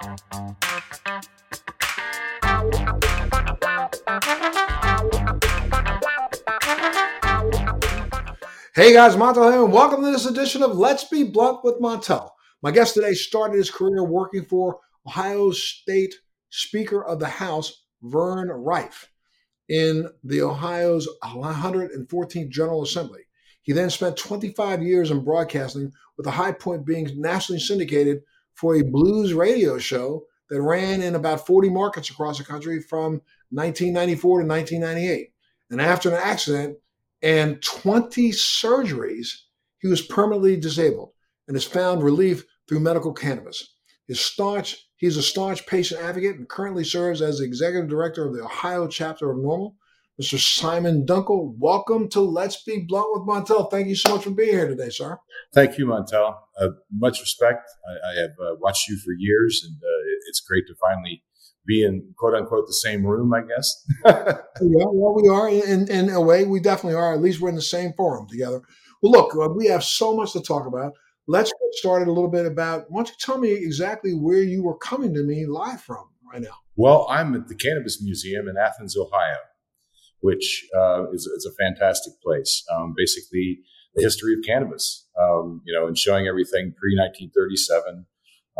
Hey guys, Montel here, and welcome to this edition of Let's Be Blunt with Montel. My guest today started his career working for Ohio State Speaker of the House, Vern Riffe, in the Ohio's 114th General Assembly. He then spent 25 years in broadcasting, with the high point being nationally syndicated for a blues radio show that ran in about 40 markets across the country from 1994 to 1998. And after an accident, and 20 surgeries, he was permanently disabled and has found relief through medical cannabis. His staunch, he's a staunch patient advocate and currently serves as the executive director of the Ohio chapter of NORML. Mr. Simon Dunkle, welcome to Let's Be Blunt with Montel. Thank you so much for being here today, sir. Thank you, Montel. Uh, much respect. I, I have uh, watched you for years, and uh, it's great to finally be in quote unquote the same room, I guess. yeah, well, we are in, in a way. We definitely are. At least we're in the same forum together. Well, look, uh, we have so much to talk about. Let's get started a little bit about. Why don't you tell me exactly where you were coming to me live from right now? Well, I'm at the Cannabis Museum in Athens, Ohio, which uh, is, is, a fantastic place. Um, basically, the history of cannabis, um, you know, and showing everything pre 1937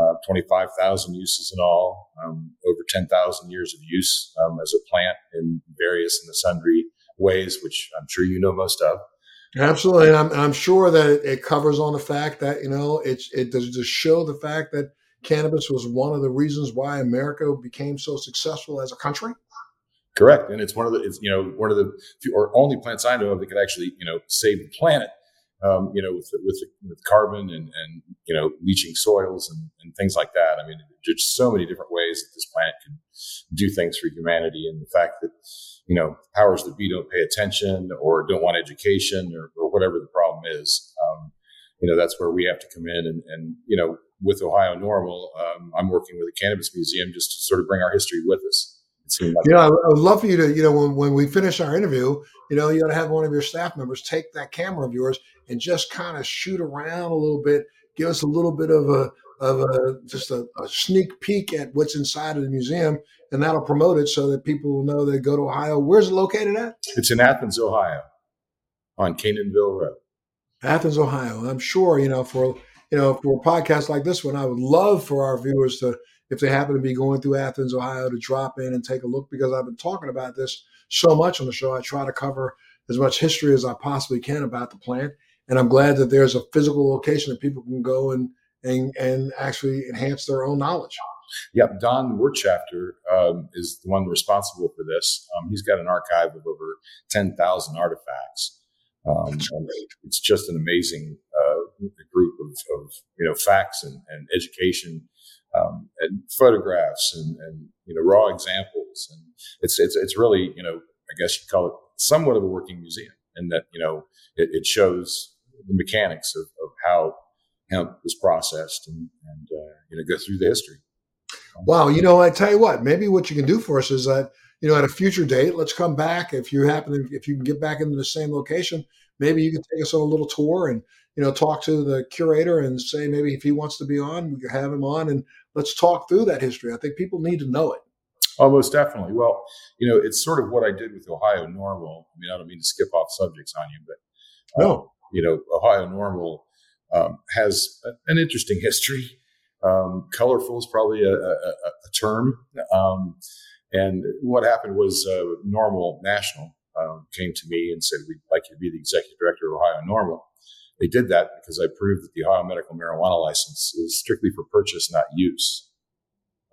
uh, 25,000 uses in all, um, over 10,000 years of use um, as a plant in various and sundry ways, which I'm sure you know most of. Absolutely, and I'm, I'm sure that it covers on the fact that you know it's it does just show the fact that cannabis was one of the reasons why America became so successful as a country. Correct, and it's one of the it's you know one of the few, or only plants I know of that could actually you know save the planet um, you know, with with with carbon and and you know leaching soils and, and things like that. I mean, there's so many different ways that this plant can do things for humanity, and the fact that you know powers that be don't pay attention or don't want education or, or whatever the problem is. Um, you know, that's where we have to come in and, and you know, with Ohio NORML, um, I'm working with a cannabis museum just to sort of bring our history with us. Like you know, I would love for you to, you know, when, when we finish our interview, you know, you got to have one of your staff members take that camera of yours and just kind of shoot around a little bit, give us a little bit of a of a just a, a, sneak peek at what's inside of the museum, and that'll promote it so that people will know they go to Ohio. Where's it located at? It's in Athens, Ohio, on Canaanville Road. Athens, Ohio. I'm sure you know for you know for a podcast like this one, I would love for our viewers to, if they happen to be going through Athens, Ohio, to drop in and take a look because I've been talking about this so much on the show. I try to cover as much history as I possibly can about the plant and I'm glad that there's a physical location that people can go and and and actually enhance their own knowledge. Yep, Don Wirtshafter um, is the one responsible for this. Um, he's got an archive of over ten thousand artifacts. Um, it's just an amazing uh, group of, of, you know facts and, and education um, and photographs and, and, you know raw examples and it's it's it's really you know I guess you call it somewhat of a working museum in that you know it, it shows the mechanics of, of how hemp was processed and, and uh, you know go through the history. Wow, you know, I tell you what, maybe what you can do for us is that you know at a future date, let's come back if you happen if you can get back into the same location, maybe you can take us on a little tour and you know talk to the curator and say maybe if he wants to be on, we can have him on and let's talk through that history. I think people need to know it. Oh, most definitely. Well, you know, it's sort of what I did with Ohio NORML. I mean, I don't mean to skip off subjects on you, but uh, no, you know, Ohio NORML um, has a, an interesting history. Um, colorful is probably a, a, a term. Um, and what happened was uh, NORML National um, came to me and said, We'd like you to be the executive director of Ohio NORML. They did that because I proved that the Ohio medical marijuana license is strictly for purchase, not use.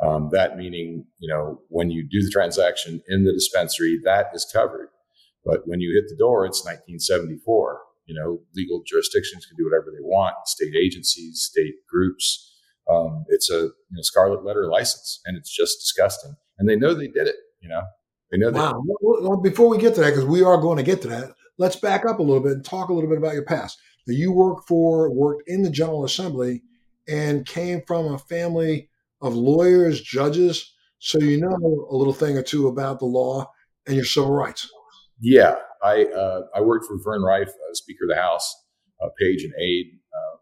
Um, that meaning, you know, when you do the transaction in the dispensary, that is covered. But when you hit the door, it's 1974 you know, legal jurisdictions can do whatever they want, state agencies, state groups. Um, it's a you know, scarlet letter license, and it's just disgusting. And they know they did it. You know, they know. Wow. Well, before we get to that, because we are going to get to that, let's back up a little bit and talk a little bit about your past. Now, you worked for, worked in the General Assembly, and came from a family of lawyers, judges, so you know a little thing or two about the law and your civil rights. Yeah, I uh, I worked for Vern Riffe, uh, Speaker of the House, uh, Page and Aide. Um,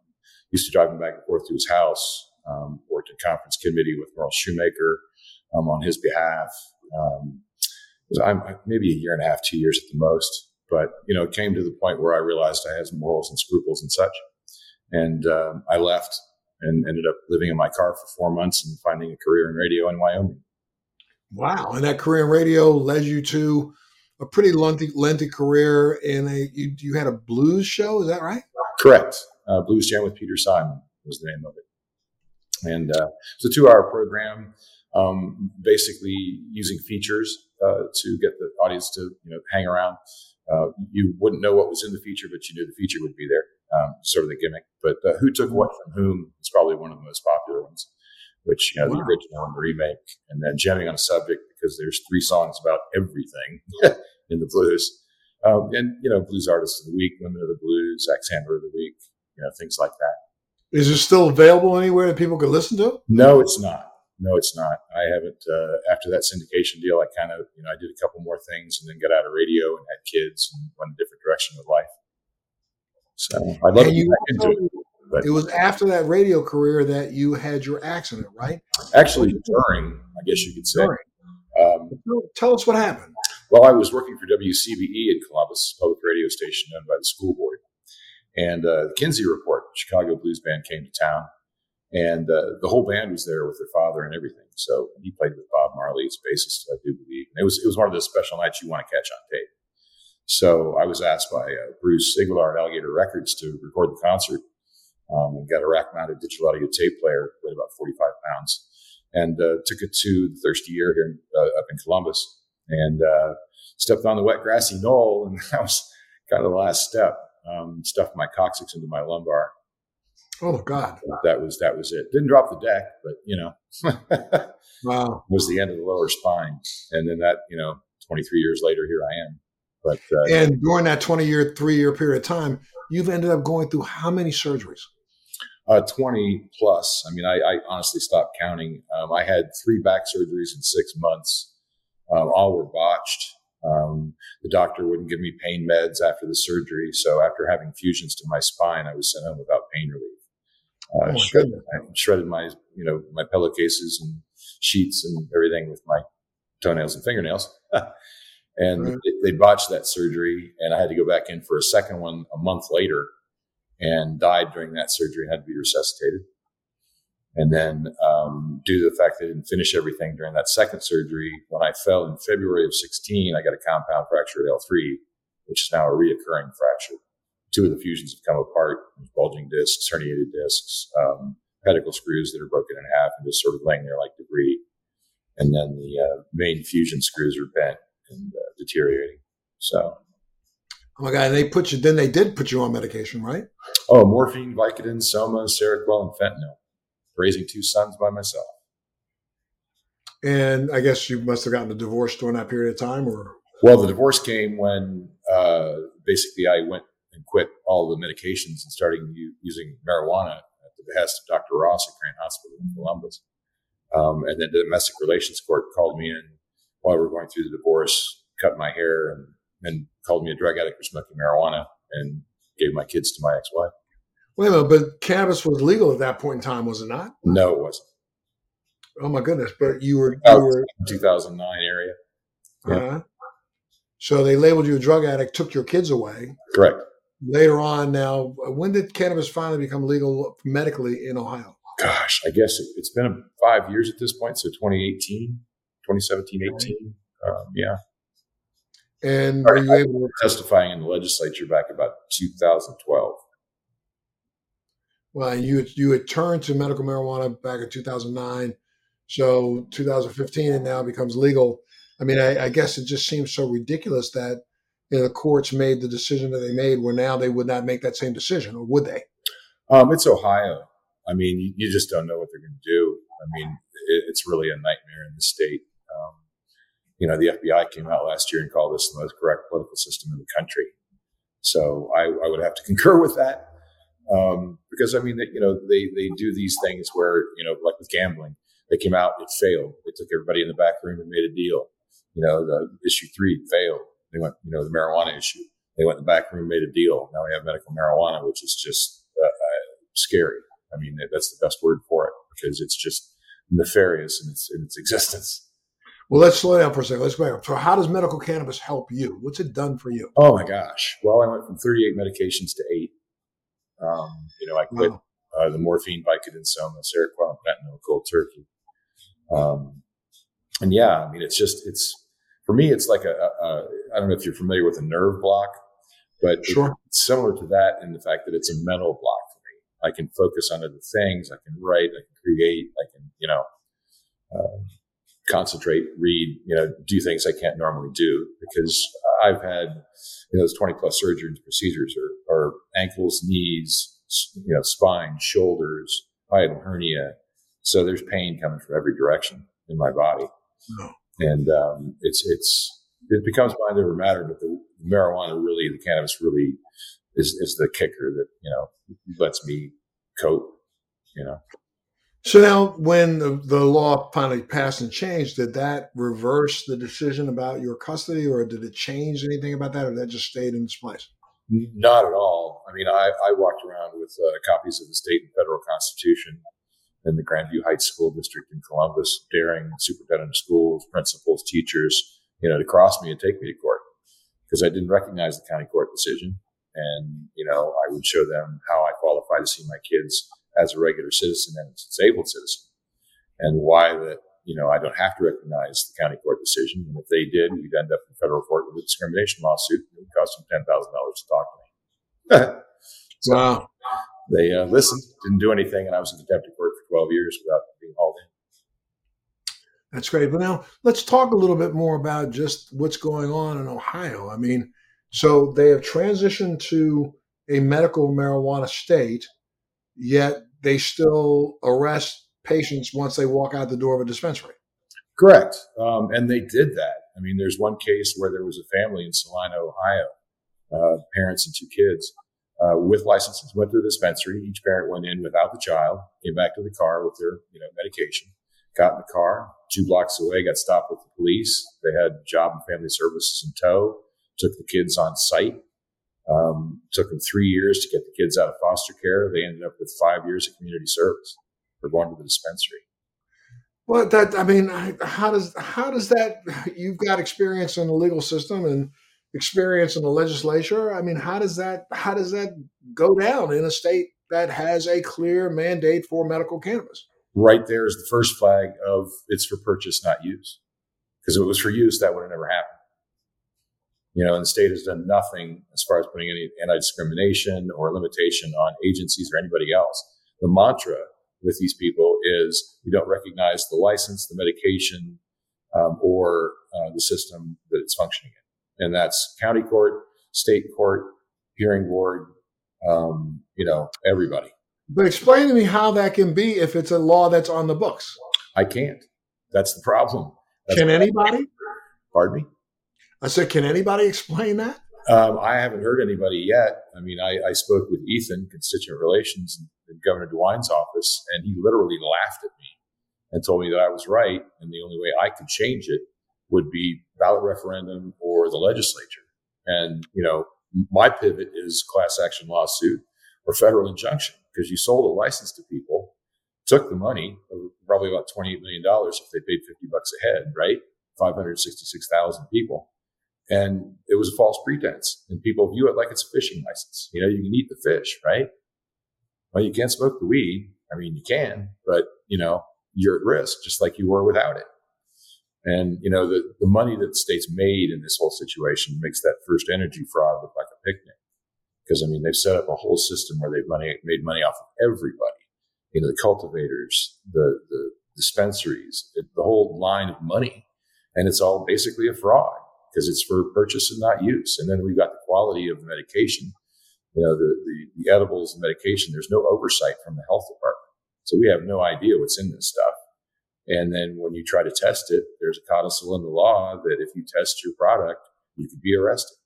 used to drive him back and forth to his house. Um, worked in conference committee with Myrl Shoemaker um, on his behalf. Um, I'm maybe a year and a half, two years at the most. But you know, it came to the point where I realized I had some morals and scruples and such, and um, I left and ended up living in my car for four months and finding a career in radio in Wyoming. Wow! And that career in radio led you to a pretty lengthy, lengthy career in a. You, you had a blues show, is that right? Correct. Uh, blues Jam with Peter Simon was the name of it, and uh, it's a two-hour program, um, basically using features uh, to get the audience to you know hang around. Uh, you wouldn't know what was in the feature, but you knew the feature would be there. Um, sort of the gimmick. But uh, who took what from whom is probably one of the most popular ones. Which you know wow. the original and the remake, and then jamming on a subject because there's three songs about everything in the blues. Um, and you know, blues artists of the week, women of the blues, Alexander of the week, you know, things like that. Is it still available anywhere that people could listen to? No, it's not. No, it's not. I haven't. Uh, after that syndication deal, I kind of, you know, I did a couple more things and then got out of radio and had kids and went a different direction with life. So I love you, into it. But it was after that radio career that you had your accident, right? Actually, during, I guess you could say. Um, tell us what happened. Well, I was working for WCBE in Columbus, public radio station owned by the school board. And uh, the Kinsey Report, Chicago blues band, came to town and uh, the whole band was there with their father and everything. So he played with Bob Marley as bassist, I do believe. And it was it was one of those special nights you want to catch on tape. So I was asked by uh, Bruce Iglauer at Alligator Records to record the concert. Um, and got a rack-mounted digital audio tape player, weighed about 45 pounds, and uh, took it to the Thirsty Ear here uh, up in Columbus, and uh, stepped on the wet grassy knoll, and that was kind of the last step. Um, stuffed my coccyx into my lumbar, Oh God, that was that was it. Didn't drop the deck, but you know, wow, was the end of the lower spine. And then that, you know, 23 years later, here I am. But uh, and during that 20 year, three year period of time, you've ended up going through how many surgeries? Uh, 20 plus. I mean, I, I honestly stopped counting. Um, I had three back surgeries in six months. Um, all were botched. Um, the doctor wouldn't give me pain meds after the surgery. So after having fusions to my spine, I was sent home without pain relief. Uh, oh shredded, I shredded my, you know, my pillowcases and sheets and everything with my toenails and fingernails. and right. they, they, botched that surgery, and I had to go back in for a second one a month later, and died during that surgery and had to be resuscitated. And then, um, due to the fact that I didn't finish everything during that second surgery, when I fell in February of 16, I got a compound fracture at L3, which is now a reoccurring fracture two of the fusions have come apart, bulging discs, herniated discs, um, pedicle screws that are broken in half and just sort of laying there like debris. And then the uh, main fusion screws are bent and uh, deteriorating. So. Oh my God! And they put you. Then they did put you on medication, right? Oh, morphine, Vicodin, Soma, Seroquel, and fentanyl. Raising two sons by myself. And I guess you must have gotten a divorce during that period of time, or well, the divorce came when uh, basically I went and quit all the medications and starting using marijuana at the behest of Dr. Ross at Grant Hospital in Columbus. Um, and then the domestic relations court called me in while we were going through the divorce, cut my hair, and then called me a drug addict for smoking marijuana and gave my kids to my ex-wife. Wait a minute, but cannabis was legal at that point in time, was it not? No, it wasn't. Oh my goodness! But you were, you were 2009 area. Yeah. Uh-huh. So they labeled you a drug addict, took your kids away. Correct later on now when did cannabis finally become legal medically in ohio? Gosh i guess it, has been five years at this point so 2018 2017 18 um, yeah. And were you able to testifying in the legislature back about 2012 well you you had turned to medical marijuana back in 2009 so 2015 and now becomes legal. I mean I, I guess it just seems so ridiculous that you know, the courts made the decision that they made, where now they would not make that same decision, or would they? Um, it's Ohio. I mean, you, you, just don't know what they're going to do. I mean, it, it's really a nightmare in the state. Um, you know, the FBI came out last year and called this the most correct political system in the country. So I, I would have to concur with that. Um, because I mean, you know, they, they do these things where, you know, like with gambling, they came out, it failed. They took everybody in the back room and made a deal. You know, the issue three failed they went, you know, the marijuana issue. They went in the back room, made a deal. Now we have medical marijuana, which is just uh, uh, scary. I mean, that's the best word for it. because it's just nefarious in its in its existence. Well, let's slow down for a second. Let's go back. So, how does medical cannabis help you? What's it done for you? Oh my gosh! Well, I went from 38 medications to eight. Um, you know, I quit wow. uh, the morphine, Vicodin, Soma, Seroquel, fentanyl, cold turkey. Um, and yeah, I mean, it's just it's for me, it's like a, a, a I don't know if you're familiar with a nerve block, but sure. it's similar to that in the fact that it's a mental block for me. I can focus on other things. I can write. I can create. I can you know. Uh, concentrate, read, you know, do things I can't normally do because I've had, you know, those 20 plus surgery procedures or, or ankles, knees, you know, spine, shoulders, hiatal hernia. So there's pain coming from every direction in my body. Oh. And, um, it's, it's, it becomes mind over matter, but the marijuana really, the cannabis really is, is the kicker that, you know, lets me cope, you know. So now, when the, the law finally passed and changed, did that reverse the decision about your custody, or did it change anything about that, or that just stayed in its place? Not at all. I mean, I, I walked around with uh, copies of the state and federal constitution in the Grandview Heights School District in Columbus, daring superintendent of schools, principals, teachers, you know, to cross me and take me to court because I didn't recognize the county court decision. And, you know, I would show them how I qualify to see my kids as a regular citizen and a disabled citizen, and why that you know I don't have to recognize the county court decision. And if they did, we'd end up in federal court with a discrimination lawsuit. It would cost them ten thousand dollars to talk to me. so wow. They uh, listened, didn't do anything, and I was in contempt of court for twelve years without being hauled in. That's great. But now let's talk a little bit more about just what's going on in Ohio. I mean, so they have transitioned to a medical marijuana state yet they still arrest patients once they walk out the door of a dispensary. Correct. Um, and they did that. I mean, there's one case where there was a family in Celina, Ohio, uh, parents and two kids uh, with licenses, went to the dispensary. Each parent went in without the child, came back to the car with their you know medication, got in the car, two blocks away, got stopped with the police. They had job and family services in tow, took the kids on site, um, took them three years to get the kids out of foster care. They ended up with five years of community service for going to the dispensary. Well, that I mean, how does how does that? You've got experience in the legal system and experience in the legislature. I mean, how does that how does that go down in a state that has a clear mandate for medical cannabis? Right there is the first flag of it's for purchase, not use. Because if it was for use, that would have never happened. You know, and the state has done nothing as far as putting any anti-discrimination or limitation on agencies or anybody else. The mantra with these people is we don't recognize the license, the medication, um, or uh, the system that it's functioning in. And that's county court, state court, hearing board, um, you know, everybody. But explain to me how that can be if it's a law that's on the books. I can't. That's the problem. That's can anybody? Pardon me? I said, can anybody explain that? Um, I haven't heard anybody yet. I mean, I, I spoke with Ethan, constituent relations in Governor DeWine's office, and he literally laughed at me and told me that I was right. And the only way I could change it would be ballot referendum or the legislature. And, you know, my pivot is class action lawsuit or federal injunction because you sold a license to people, took the money, uh, probably about $28 million if they paid 50 bucks a head, right? 566,000 people and it was a false pretense. And people view it like it's a fishing license. You know, you can eat the fish, right? Well, you can't smoke the weed. I mean, you can, but you know, you're at risk just like you were without it. And you know, the, the money that the state's made in this whole situation makes that FirstEnergy fraud look like a picnic. Because I mean, they've set up a whole system where they've money, made money off of everybody. You know, the cultivators, the the dispensaries, the whole line of money, and it's all basically a fraud because it's for purchase and not use. And then we've got the quality of the medication, you know, the, the, the edibles and medication. There's no oversight from the health department. So we have no idea what's in this stuff. And then when you try to test it, there's a codicil in the law that if you test your product, you could be arrested.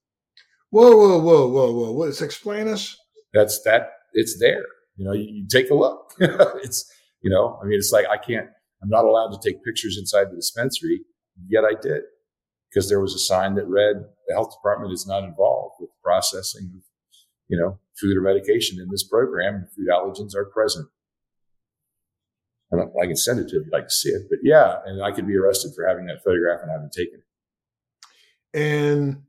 Whoa, whoa, whoa, whoa, whoa. Let's explain us. That's that. It's there. You know, you, you take a look. it's, you know, I mean, it's like I can't, I'm not allowed to take pictures inside the dispensary, yet I did because there was a sign that read the health department is not involved with processing of, you know, food or medication in this program. Food allergens are present. And I can send it to you if you'd like to see it. But yeah, and I could be arrested for having that photograph and having taken it. And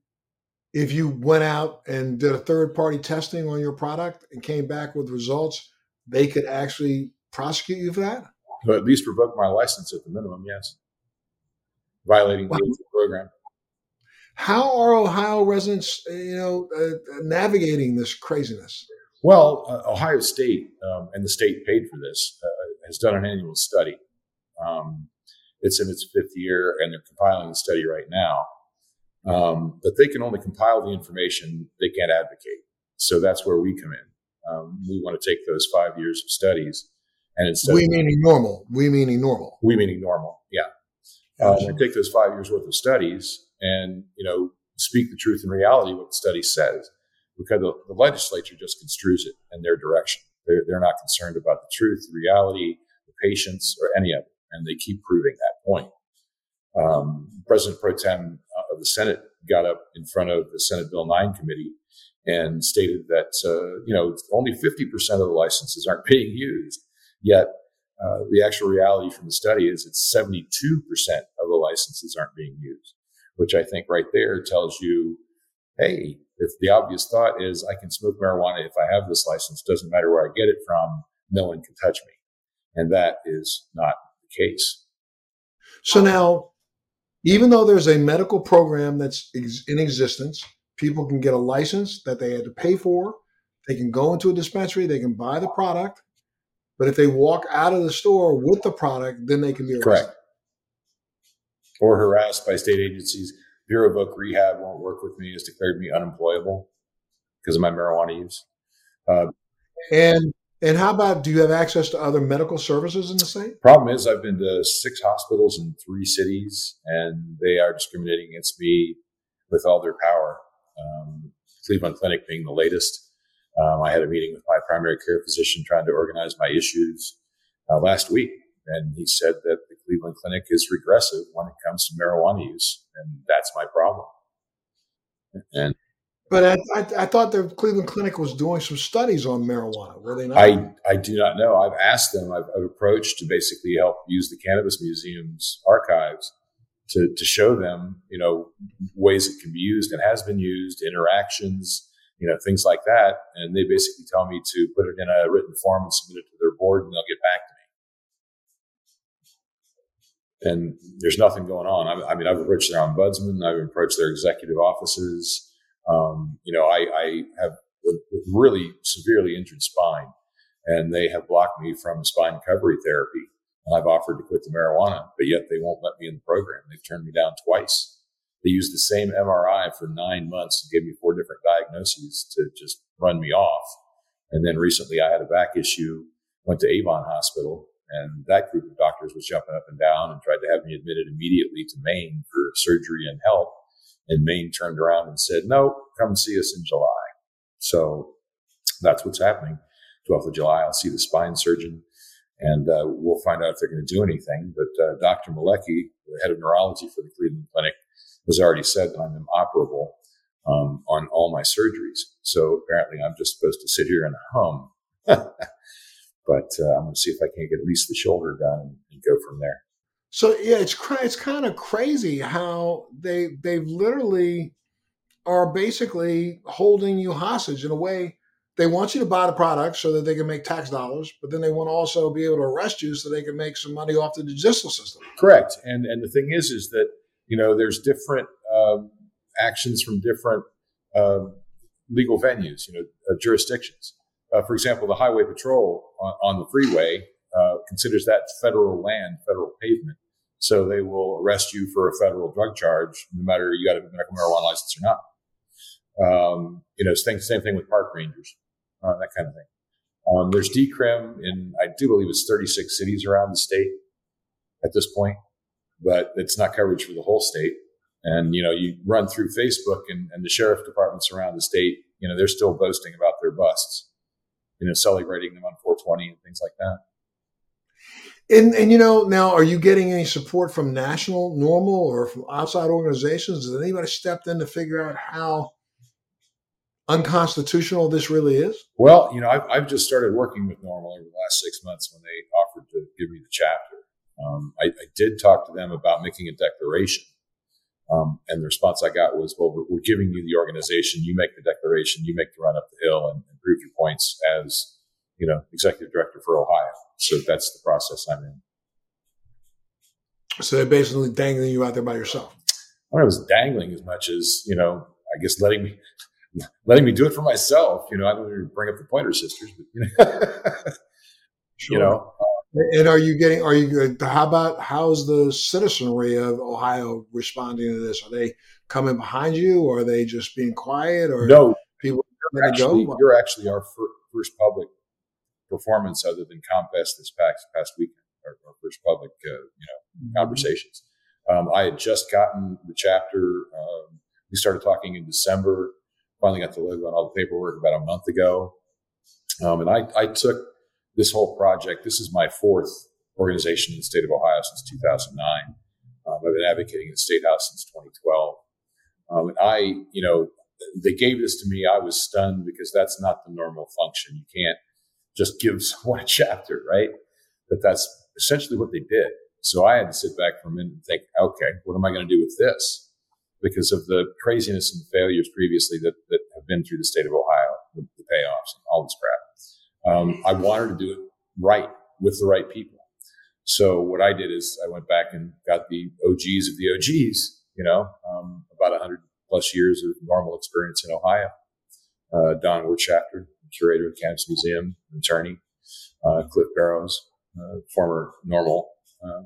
if you went out and did a third party testing on your product and came back with results, they could actually prosecute you for that? But at least revoke my license at the minimum, yes. Violating wow. the program. How are Ohio residents, you know, uh, navigating this craziness? Well, uh, Ohio State um, and the state paid for this uh, has done an annual study. Um, it's in its fifth year, and they're compiling the study right now. Um, but they can only compile the information; they can't advocate. So that's where we come in. Um, we want to take those five years of studies, and instead we meaning NORML, we meaning NORML, we meaning NORML, yeah. Um, and take those five years worth of studies and you know speak the truth and reality what the study says because the, the legislature just construes it in their direction they're, they're not concerned about the truth the reality the patients or any of it and they keep proving that point um, president pro tem uh, of the senate got up in front of the senate bill 9 committee and stated that uh, you know only 50% of the licenses aren't being used yet uh, the actual reality from the study is it's 72% of the licenses aren't being used which I think right there tells you, hey, if the obvious thought is I can smoke marijuana if I have this license, doesn't matter where I get it from, no one can touch me. And that is not the case. So now, even though there's a medical program that's in existence, people can get a license that they had to pay for. They can go into a dispensary, they can buy the product. But if they walk out of the store with the product, then they can be arrested. Correct or harassed by state agencies. Bureau of Voc Rehab won't work with me, has declared me unemployable because of my marijuana use. Uh, and and how about do you have access to other medical services in the state? Problem is, I've been to six hospitals in three cities, and they are discriminating against me with all their power. Um, Cleveland Clinic being the latest. Um, I had a meeting with my primary care physician trying to organize my issues uh, last week, and he said that the Cleveland Clinic is regressive when it comes to marijuana use, and that's my problem. And but I, I, I, thought the Cleveland Clinic was doing some studies on marijuana. Were they not? I, I do not know. I've asked them. I've, I've approached to basically help use the Cannabis Museum's archives to, to show them, you know, ways it can be used and has been used, interactions, you know, things like that. And they basically tell me to put it in a written form and submit it to their board, and they'll get back to me and there's nothing going on. I, I, mean, I've approached their ombudsman, I've approached their executive offices. Um, you know, I, I, have really severely injured spine, and they have blocked me from spine recovery therapy. And I've offered to quit the marijuana, but yet they won't let me in the program. They've turned me down twice. They used the same MRI for nine months and gave me four different diagnoses to just run me off. And then recently I had a back issue, went to Avon Hospital, and that group of doctors was jumping up and down and tried to have me admitted immediately to Main for surgery and help. And Main turned around and said, no, come see us in July. So that's what's happening. 12th of July, I'll see the spine surgeon and uh, we'll find out if they're going to do anything. But uh, Dr. Malecki, the head of neurology for the Cleveland Clinic, has already said that I'm inoperable um, on all my surgeries. So apparently I'm just supposed to sit here and hum. But uh, I'm going to see if I can't get at least the shoulder done and, and go from there. So yeah, it's it's kind of crazy how they they've literally are basically holding you hostage in a way. They want you to buy the product so that they can make tax dollars, but then they want to also be able to arrest you so they can make some money off the judicial system. Correct. And and the thing is, is that you know there's different um, actions from different um, legal venues, you know, uh, jurisdictions. Uh, for example, the Highway Patrol on, on the freeway uh, considers that federal land, federal pavement. So they will arrest you for a federal drug charge, no matter you got a medical marijuana license or not. Um, you know, same, same thing with park rangers, uh, that kind of thing. Um, there's decrim in, I do believe it's 36 cities around the state at this point, but it's not coverage for the whole state. And, you know, you run through Facebook and, and the sheriff departments around the state, you know, they're still boasting about their busts you know, celebrating them on 420 and things like that. And, and you know now, are you getting any support from national, NORML, or from outside organizations? Has anybody stepped in to figure out how unconstitutional this really is? Well, you know, I've, I've just started working with NORML over the last six months when they offered to give me the chapter. Um, I, I, did talk to them about making a declaration. Um, and the response I got was, well, we're, we're, giving you the organization. You make the declaration. You make the run up the hill and, and prove your points as, you know, executive director for Ohio. So that's the process I'm in. So they're basically dangling you out there by yourself. I was dangling as much as, you know, I guess letting me letting me do it for myself. You know, I don't even bring up the Pointer Sisters, but you know, sure. you know. Uh, and are you getting? Are you? Uh, how about how's the citizenry of Ohio responding to this? Are they coming behind you, or are they just being quiet, or no? People actually, go? You're actually our first public performance other than ComFest this past past weekend. Our, our first public, uh, you know, mm-hmm. conversations. Um, I had just gotten the chapter. Um, we started talking in December finally got the logo and all the paperwork about a month ago. Um, and I, I took this whole project. This is my fourth organization in the state of Ohio since 2009. Um, I've been advocating in the state house since 2012. Um, and I, you know, they gave this to me. I was stunned because that's not the normal function. You can't just give someone a chapter, right? But that's essentially what they did. So I had to sit back for a minute and think, okay, what am I going to do with this? because of the craziness and failures previously that, that have been through the state of Ohio, the, the payoffs and all this crap. Um, I wanted to do it right with the right people. So what I did is I went back and got the OGs of the OGs, you know, um, about 100 plus years of NORML experience in Ohio. Uh, Don Wirtshafter, curator of the Cannabis Museum, attorney, uh, Cliff Barrows, uh, former NORML. Uh,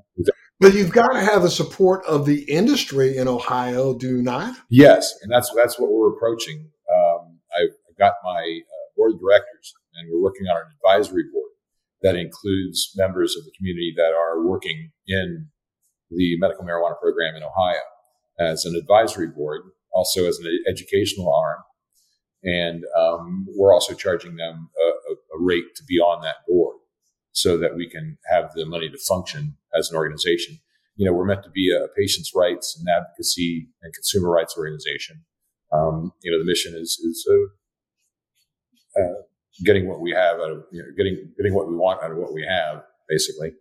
but you've got to have the support of the industry in Ohio, do you not? Yes, and that's that's what we're approaching. Um, I've got my uh, board of directors, and we're working on an advisory board that includes members of the community that are working in the medical marijuana program in Ohio as an advisory board, also as an educational arm, and um, we're also charging them a, a rate to be on that board so that we can have the money to function as an organization. You know, we're meant to be a patient's rights and advocacy and consumer rights organization. Um, you know, the mission is is uh, uh, getting what we have out of you know, getting getting what we want out of what we have, basically.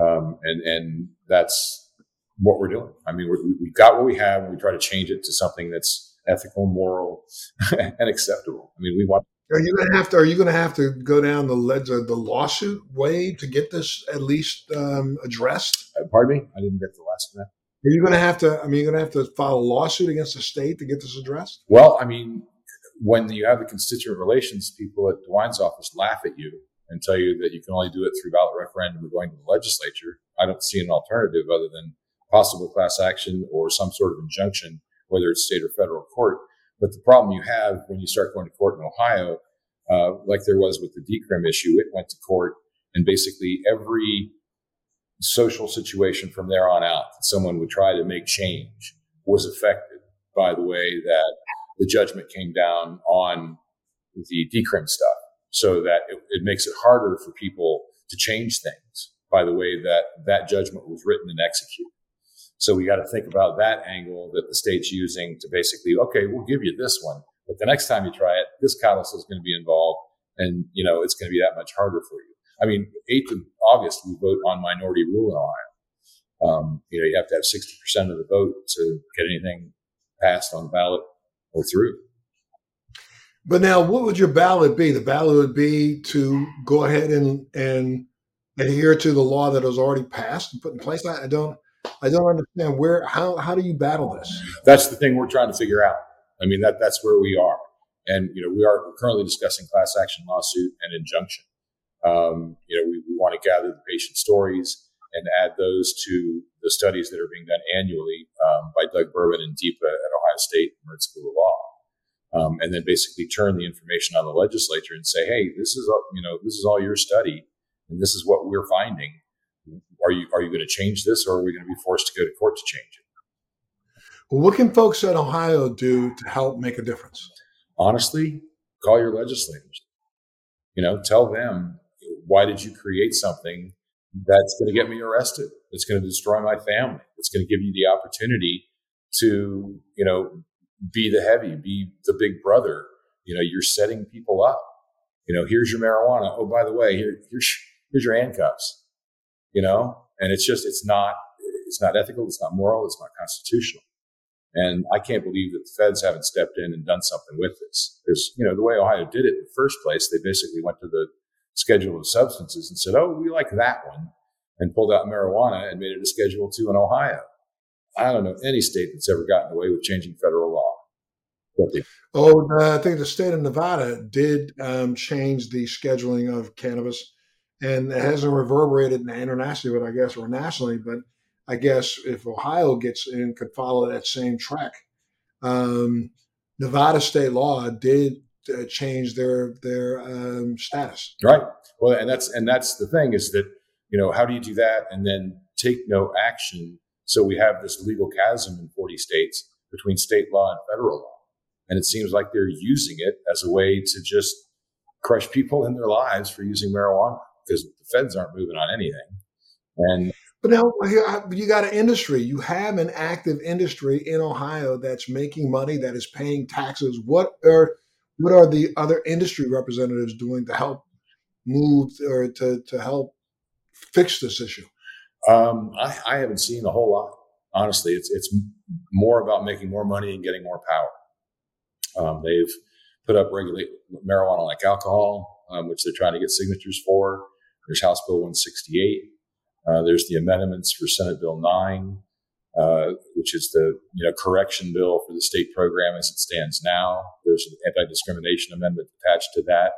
Um, and and that's what we're doing. I mean, we have got what we have, and we try to change it to something that's ethical, moral, and acceptable. I mean, we want are you going to have to? Are you going to have to go down the ledge the lawsuit way to get this at least um, addressed? Uh, pardon me, I didn't get the last that. Are you going to have to? I mean, you're going to have to file a lawsuit against the state to get this addressed? Well, I mean, when you have the constituent relations people at DeWine's office laugh at you and tell you that you can only do it through ballot referendum or going to the legislature, I don't see an alternative other than possible class action or some sort of injunction, whether it's state or federal court but the problem you have when you start going to court in Ohio, uh, like there was with the decrim issue, it went to court and basically every social situation from there on out that someone would try to make change was affected by the way that the judgment came down on the decrim stuff so that it, it makes it harder for people to change things by the way that that judgment was written and executed. So we got to think about that angle that the state's using to basically, okay, we'll give you this one, but the next time you try it, this codicil is going to be involved, and you know it's going to be that much harder for you. I mean, 8th of August we vote on minority rule in Ohio. Um, you know, you have to have sixty percent of the vote to get anything passed on the ballot or through. But now, what would your ballot be? The ballot would be to go ahead and and adhere to the law that was already passed and put in place. I, I don't. I don't understand where how how do you battle this? That's the thing we're trying to figure out. I mean that that's where we are, and you know we are currently discussing class action lawsuit and injunction. Um, you know we, we want to gather the patient stories and add those to the studies that are being done annually um, by Doug Berman and Deepa at Ohio State Moritz School of Law. Um, and then basically turn the information on the legislature and say, "Hey, this is you know this is all your study, and this is what we're finding are you are you going to change this, or are we going to be forced to go to court to change it? Well, what can folks in Ohio do to help make a difference? Honestly, call your legislators. You know, tell them why did you create something that's going to get me arrested? That's going to destroy my family. It's going to give you the opportunity to, you know, be the heavy, be the big brother. You know, you're setting people up. You know, here's your marijuana. Oh, by the way, here, here's here's your handcuffs you know, and it's just, it's not, it's not ethical. It's not moral. It's not constitutional. And I can't believe that the feds haven't stepped in and done something with this. Because, you know, the way Ohio did it in the first place, they basically went to the schedule of substances and said, oh, we like that one, and pulled out marijuana and made it a Schedule Two in Ohio. I don't know any state that's ever gotten away with changing federal law. Oh, I think the state of Nevada did um, change the scheduling of cannabis, and it hasn't reverberated internationally, but I guess or nationally. But I guess if Ohio gets in, could follow that same track. Um, Nevada state law did uh, change their their um, status. Right. Well, and that's and that's the thing is that you know how do you do that and then take no action? So we have this legal chasm in 40 states between state law and federal law, and it seems like they're using it as a way to just crush people in their lives for using marijuana because the feds aren't moving on anything. And but now you got an industry. You have an active industry in Ohio that's making money, that is paying taxes. What are what are the other industry representatives doing to help move or to, to help fix this issue? Um, I, I, haven't seen a whole lot. Honestly, it's it's more about making more money and getting more power. Um, they've put up regulate marijuana like alcohol, um, which they're trying to get signatures for. There's House Bill 168. Uh, there's the amendments for Senate Bill 9 uh, which is the you know correction bill for the state program as it stands now. There's an anti-discrimination amendment attached to that.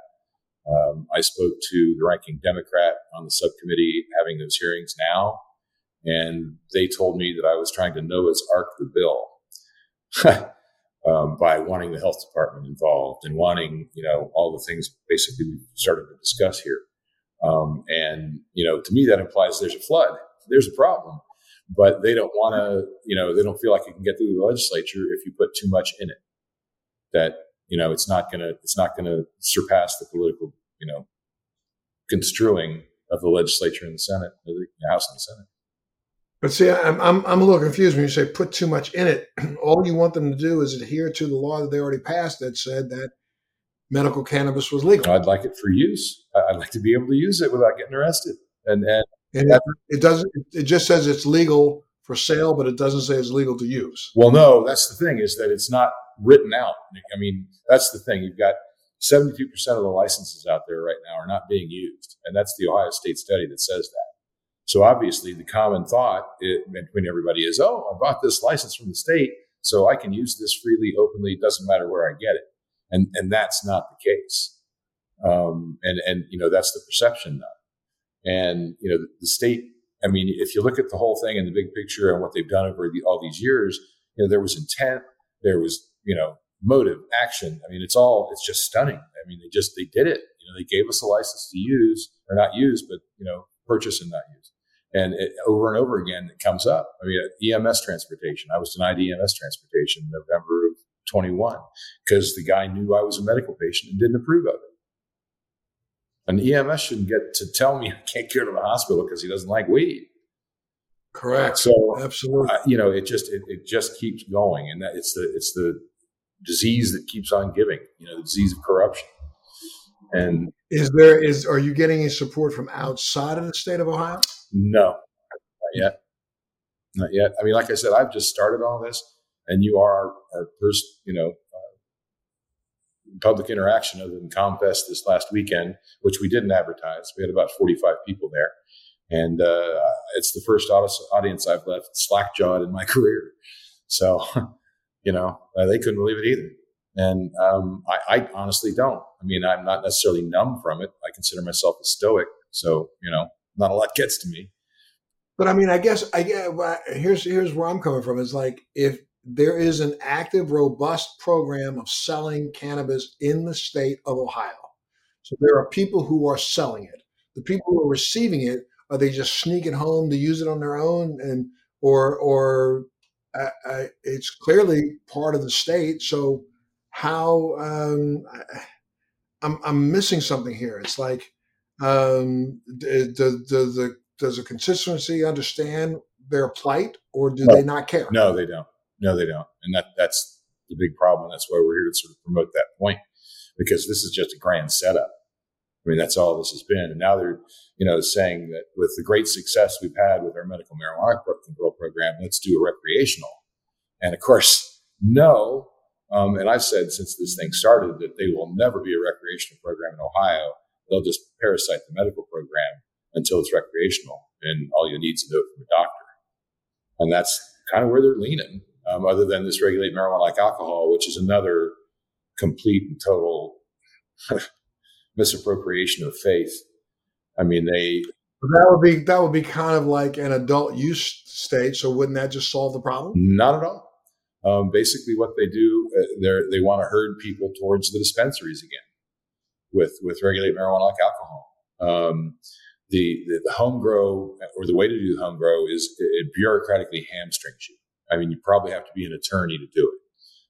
Um, I spoke to the ranking Democrat on the subcommittee having those hearings now, and they told me that I was trying to Noah's Ark the bill um, by wanting the health department involved and wanting you know all the things basically we started to discuss here. Um, and you know, to me, that implies there's a flood. There's a problem but they don't want to, you know, they don't feel like it can get through the legislature if you put too much in it. That you know, it's not gonna, it's not gonna surpass the political, you know, construing of the legislature and the Senate, the House and the Senate. But see, I'm, I'm, I'm a little confused when you say put too much in it. All you want them to do is adhere to the law that they already passed that said that medical cannabis was legal. I'd like it for use. I'd like to be able to use it without getting arrested. And, and and it, it doesn't. It just says it's legal for sale, but it doesn't say it's legal to use. Well, no, that's the thing is that it's not written out. I mean, that's the thing. You've got 72% of the licenses out there right now are not being used. And that's the Ohio State study that says that. So obviously the common thought between everybody is, oh, I bought this license from the state, so I can use this freely, openly. It doesn't matter where I get it. And, and that's not the case. Um, and, and, you know, that's the perception now. And, you know, the state, I mean, if you look at the whole thing in the big picture and what they've done over the, all these years, you know, there was intent, there was, you know, motive, action. I mean, it's all, it's just stunning. I mean, they just, they did it. You know, they gave us a license to use or not use, but, you know, purchase and not use. And it, over and over again, it comes up. I mean, EMS transportation. I was denied EMS transportation in November of 21 because the guy knew I was a medical patient and didn't approve of it. An EMS shouldn't get to tell me I can't go to the hospital because he doesn't like weed. Correct. So absolutely, uh, you know, it just it, it just keeps going, and that it's the it's the disease that keeps on giving. You know, the disease of corruption. And is there is are you getting any support from outside of the state of Ohio? No, not yet. Not yet. I mean, like I said, I've just started all this, and you are our, first, you know, public interaction other than ComFest this last weekend, which we didn't advertise. We had about 45 people there. And uh, it's the first audience I've left slack jawed in my career. So, you know, uh, they couldn't believe it either. And um, I, I, honestly don't. I mean, I'm not necessarily numb from it. I consider myself a stoic. So, you know, not a lot gets to me. But I mean, I guess I here's here's where I'm coming from. Is like if there is an active, robust program of selling cannabis in the state of Ohio. So there are people who are selling it. The people who are receiving it are they just sneaking home to use it on their own, and or or uh, uh, it's clearly part of the state. So how um, I, I'm I'm missing something here. It's like um, does, does the does the constituency understand their plight, or do no, they not care? No, they don't. No, they don't. And that that's the big problem. That's why we're here to sort of promote that point because this is just a grand setup. I mean, that's all this has been. And now they're, you know, saying that with the great success we've had with our medical marijuana control program, let's do a recreational. And of course, no. Um, and I've said since this thing started that they will never be a recreational program in Ohio. They'll just parasite the medical program until it's recreational. And all you need is a note from a doctor. And that's kind of where they're leaning, um, other than this regulate marijuana like alcohol, which is another complete and total misappropriation of faith. I mean, they that would be that would be kind of like an adult use state. So wouldn't that just solve the problem? Not at all. Um, basically, what they do, uh, they they want to herd people towards the dispensaries again with with regulate marijuana like alcohol. Um, the, the, the home grow or the way to do the home grow is it bureaucratically hamstrings you. I mean, you probably have to be an attorney to do it.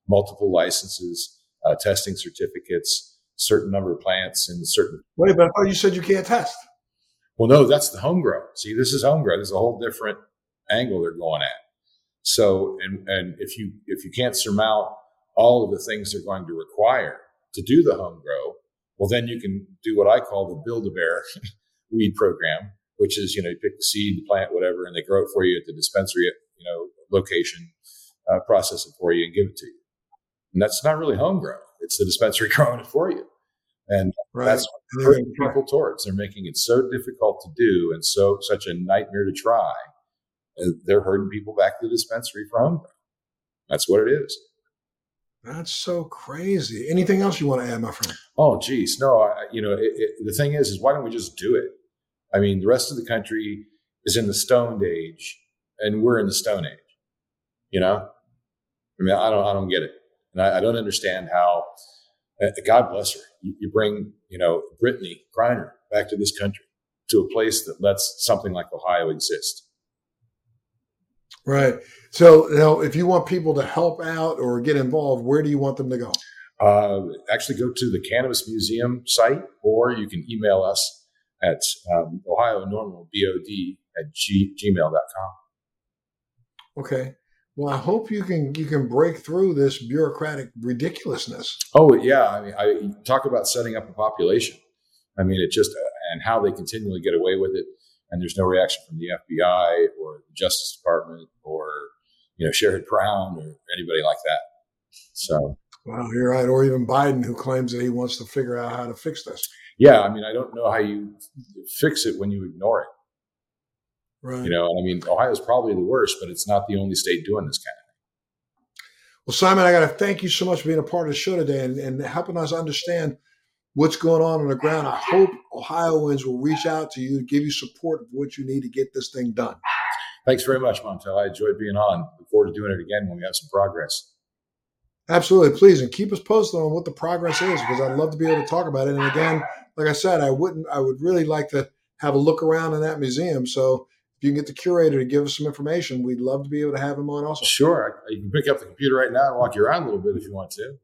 Multiple licenses, uh, testing certificates, certain number of plants in certain. Wait, but oh, you said you can't test. Well, no, that's the home grow. See, this is home grow. There's a whole different angle they're going at. So, and and if you if you can't surmount all of the things they're going to require to do the home grow, well, then you can do what I call the build a bear weed program, which is you know you pick the seed, the plant, whatever, and they grow it for you at the dispensary, location, uh, process it for you, and give it to you. And that's not really homegrown; it's the dispensary growing it for you. And right. that's what they're people towards. They're making it so difficult to do and so such a nightmare to try. They're herding people back to the dispensary for homegrown. That's what it is. That's so crazy. Anything else you want to add, my friend? Oh, geez, no. I, you know, it, it, the thing is, is why don't we just do it? I mean, the rest of the country is in the stoned Age, and we're in the Stone Age. You know, I mean, I don't, I don't get it, and I, I don't understand how. Uh, God bless her. You, you bring, you know, Brittney Griner back to this country, to a place that lets something like Ohio exist. Right. So, you know, if you want people to help out or get involved, where do you want them to go? Uh, actually, go to the Cannabis Museum site, or you can email us at um, Ohio NORML BOD at g- gmail.com. Okay. Well, I hope you can you can break through this bureaucratic ridiculousness. Oh yeah, I mean, I talk about setting up a population. I mean, it just and how they continually get away with it and there's no reaction from the FBI or the Justice Department or you know Sherrod Brown or anybody like that. So, well, you're right. Or even Biden, who claims that he wants to figure out how to fix this. Yeah, I mean, I don't know how you fix it when you ignore it. Right. You know, I mean, Ohio's probably the worst, but it's not the only state doing this kind of thing. Well, Simon, I got to thank you so much for being a part of the show today and, and helping us understand what's going on on the ground. I hope Ohioans will reach out to you to give you support of what you need to get this thing done. Thanks very much, Montel. I enjoyed being on. Look forward to doing it again when we have some progress. Absolutely. Please, and keep us posted on what the progress is because I'd love to be able to talk about it. And again, like I said, I wouldn't, I would really like to have a look around in that museum. So if you can get the curator to give us some information, we'd love to be able to have him on also. Sure. You can pick up the computer right now and walk you around a little bit if you want to.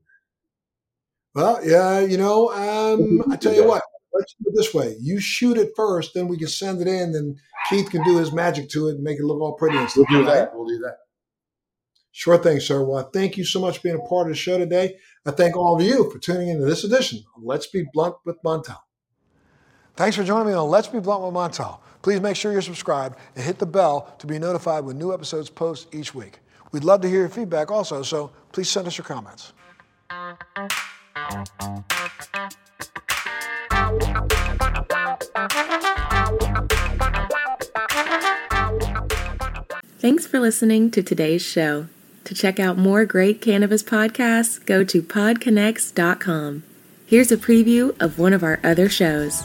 Well, yeah, you know, um, I tell you what, let's do it this way. You shoot it first, then we can send it in, and then Keith can do his magic to it and make it look all pretty and stuff. We'll do that. We'll do that. Sure thing, sir. Well, thank you so much for being a part of the show today. I thank all of you for tuning into this edition of Let's Be Blunt with Montel. Thanks for joining me on Let's Be Blunt with Montel. Please make sure you're subscribed and hit the bell to be notified when new episodes post each week. We'd love to hear your feedback also, so please send us your comments. Thanks for listening to today's show. To check out more great cannabis podcasts, go to podconx.com. Here's a preview of one of our other shows.